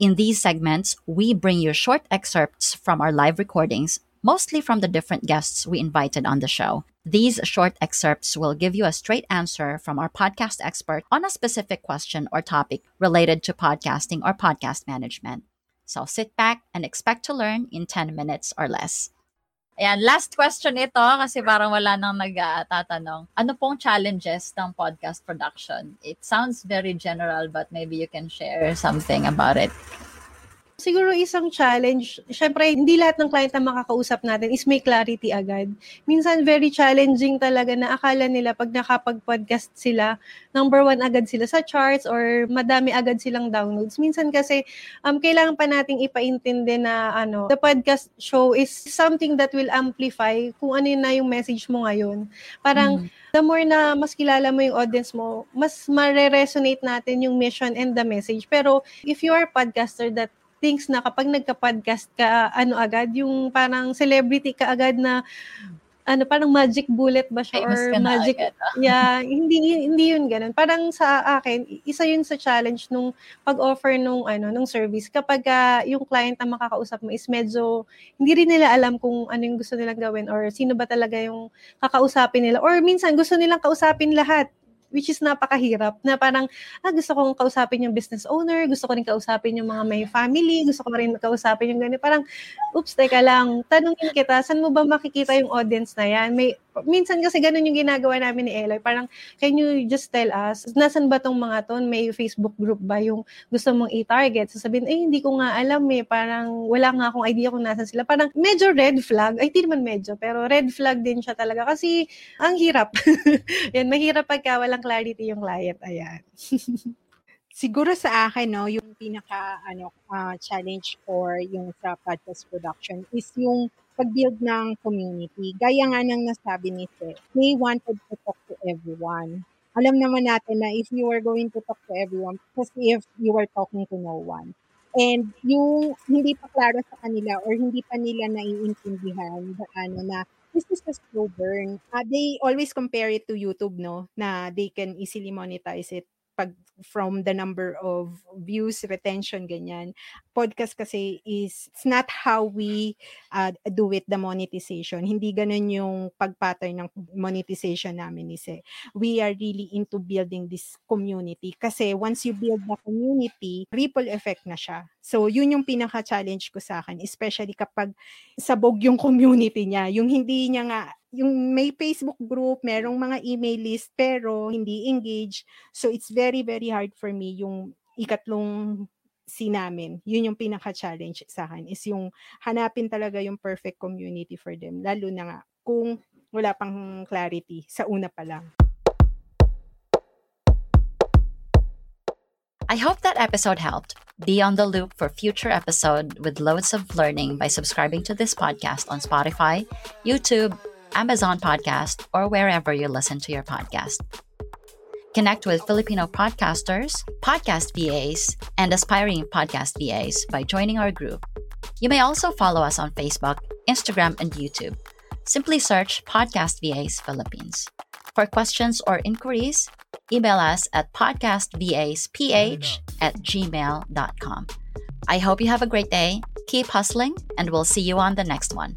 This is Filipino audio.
in these segments, we bring you short excerpts from our live recordings, mostly from the different guests we invited on the show. These short excerpts will give you a straight answer from our podcast expert on a specific question or topic related to podcasting or podcast management. So sit back and expect to learn in 10 minutes or less. Ayan, last question ito kasi parang wala nang nagtatanong. Ano pong challenges ng podcast production? It sounds very general but maybe you can share something about it. Siguro isang challenge, syempre hindi lahat ng client na makakausap natin is may clarity agad. Minsan very challenging talaga na akala nila pag nakapag-podcast sila, number one agad sila sa charts or madami agad silang downloads. Minsan kasi um, kailangan pa nating ipaintindi na ano, the podcast show is something that will amplify kung ano na yung message mo ngayon. Parang mm the more na mas kilala mo yung audience mo, mas mare-resonate natin yung mission and the message. Pero if you are a podcaster that thinks na kapag nagka-podcast ka, ano agad, yung parang celebrity ka agad na ano parang magic bullet ba siya Famous or magic agad, ah. yeah hindi hindi yun ganun. Parang sa akin isa yun sa challenge nung pag-offer nung ano nung service. Kapag uh, yung client na makakausap mo is medyo hindi rin nila alam kung ano yung gusto nilang gawin or sino ba talaga yung kakausapin nila. Or minsan gusto nilang kausapin lahat which is napakahirap na parang, ah, gusto kong kausapin yung business owner, gusto ko rin kausapin yung mga may family, gusto ko rin kausapin yung ganito. Parang, oops, teka lang, tanungin kita, saan mo ba makikita yung audience na yan? May, minsan kasi ganun yung ginagawa namin ni Eloy. Parang, can you just tell us, nasan ba tong mga to? May Facebook group ba yung gusto mong i-target? Sasabihin, eh, hindi ko nga alam eh. Parang, wala nga akong idea kung nasan sila. Parang, medyo red flag. Ay, hindi naman medyo, pero red flag din siya talaga. Kasi, ang hirap. yan, mahirap pagka walang clarity yung client. Ayan. Siguro sa akin, no, yung pinaka ano uh, challenge for yung sa podcast production is yung pag-build ng community. Gaya nga ng nasabi ni Seth, they wanted to talk to everyone. Alam naman natin na if you are going to talk to everyone, kasi if you are talking to no one. And yung hindi pa klaro sa kanila or hindi pa nila naiintindihan ano na this is a slow burn. Uh, they always compare it to YouTube, no? Na they can easily monetize it pag from the number of views, retention, ganyan. Podcast kasi is, it's not how we uh, do it, the monetization. Hindi ganun yung pag-pattern ng monetization namin is eh. We are really into building this community. Kasi once you build the community, ripple effect na siya. So, yun yung pinaka-challenge ko sa akin, especially kapag sabog yung community niya. Yung hindi niya nga yung may Facebook group, merong mga email list, pero hindi engage. So, it's very, very hard for me yung ikatlong si namin. Yun yung pinaka-challenge sa akin is yung hanapin talaga yung perfect community for them. Lalo na nga kung wala pang clarity sa una pa lang. I hope that episode helped. Be on the loop for future episode with loads of learning by subscribing to this podcast on Spotify, YouTube, Amazon Podcast, or wherever you listen to your podcast. Connect with Filipino podcasters, podcast VAs, and aspiring podcast VAs by joining our group. You may also follow us on Facebook, Instagram, and YouTube. Simply search Podcast VAs Philippines. For questions or inquiries, email us at podcastvasph at gmail.com. I hope you have a great day, keep hustling, and we'll see you on the next one.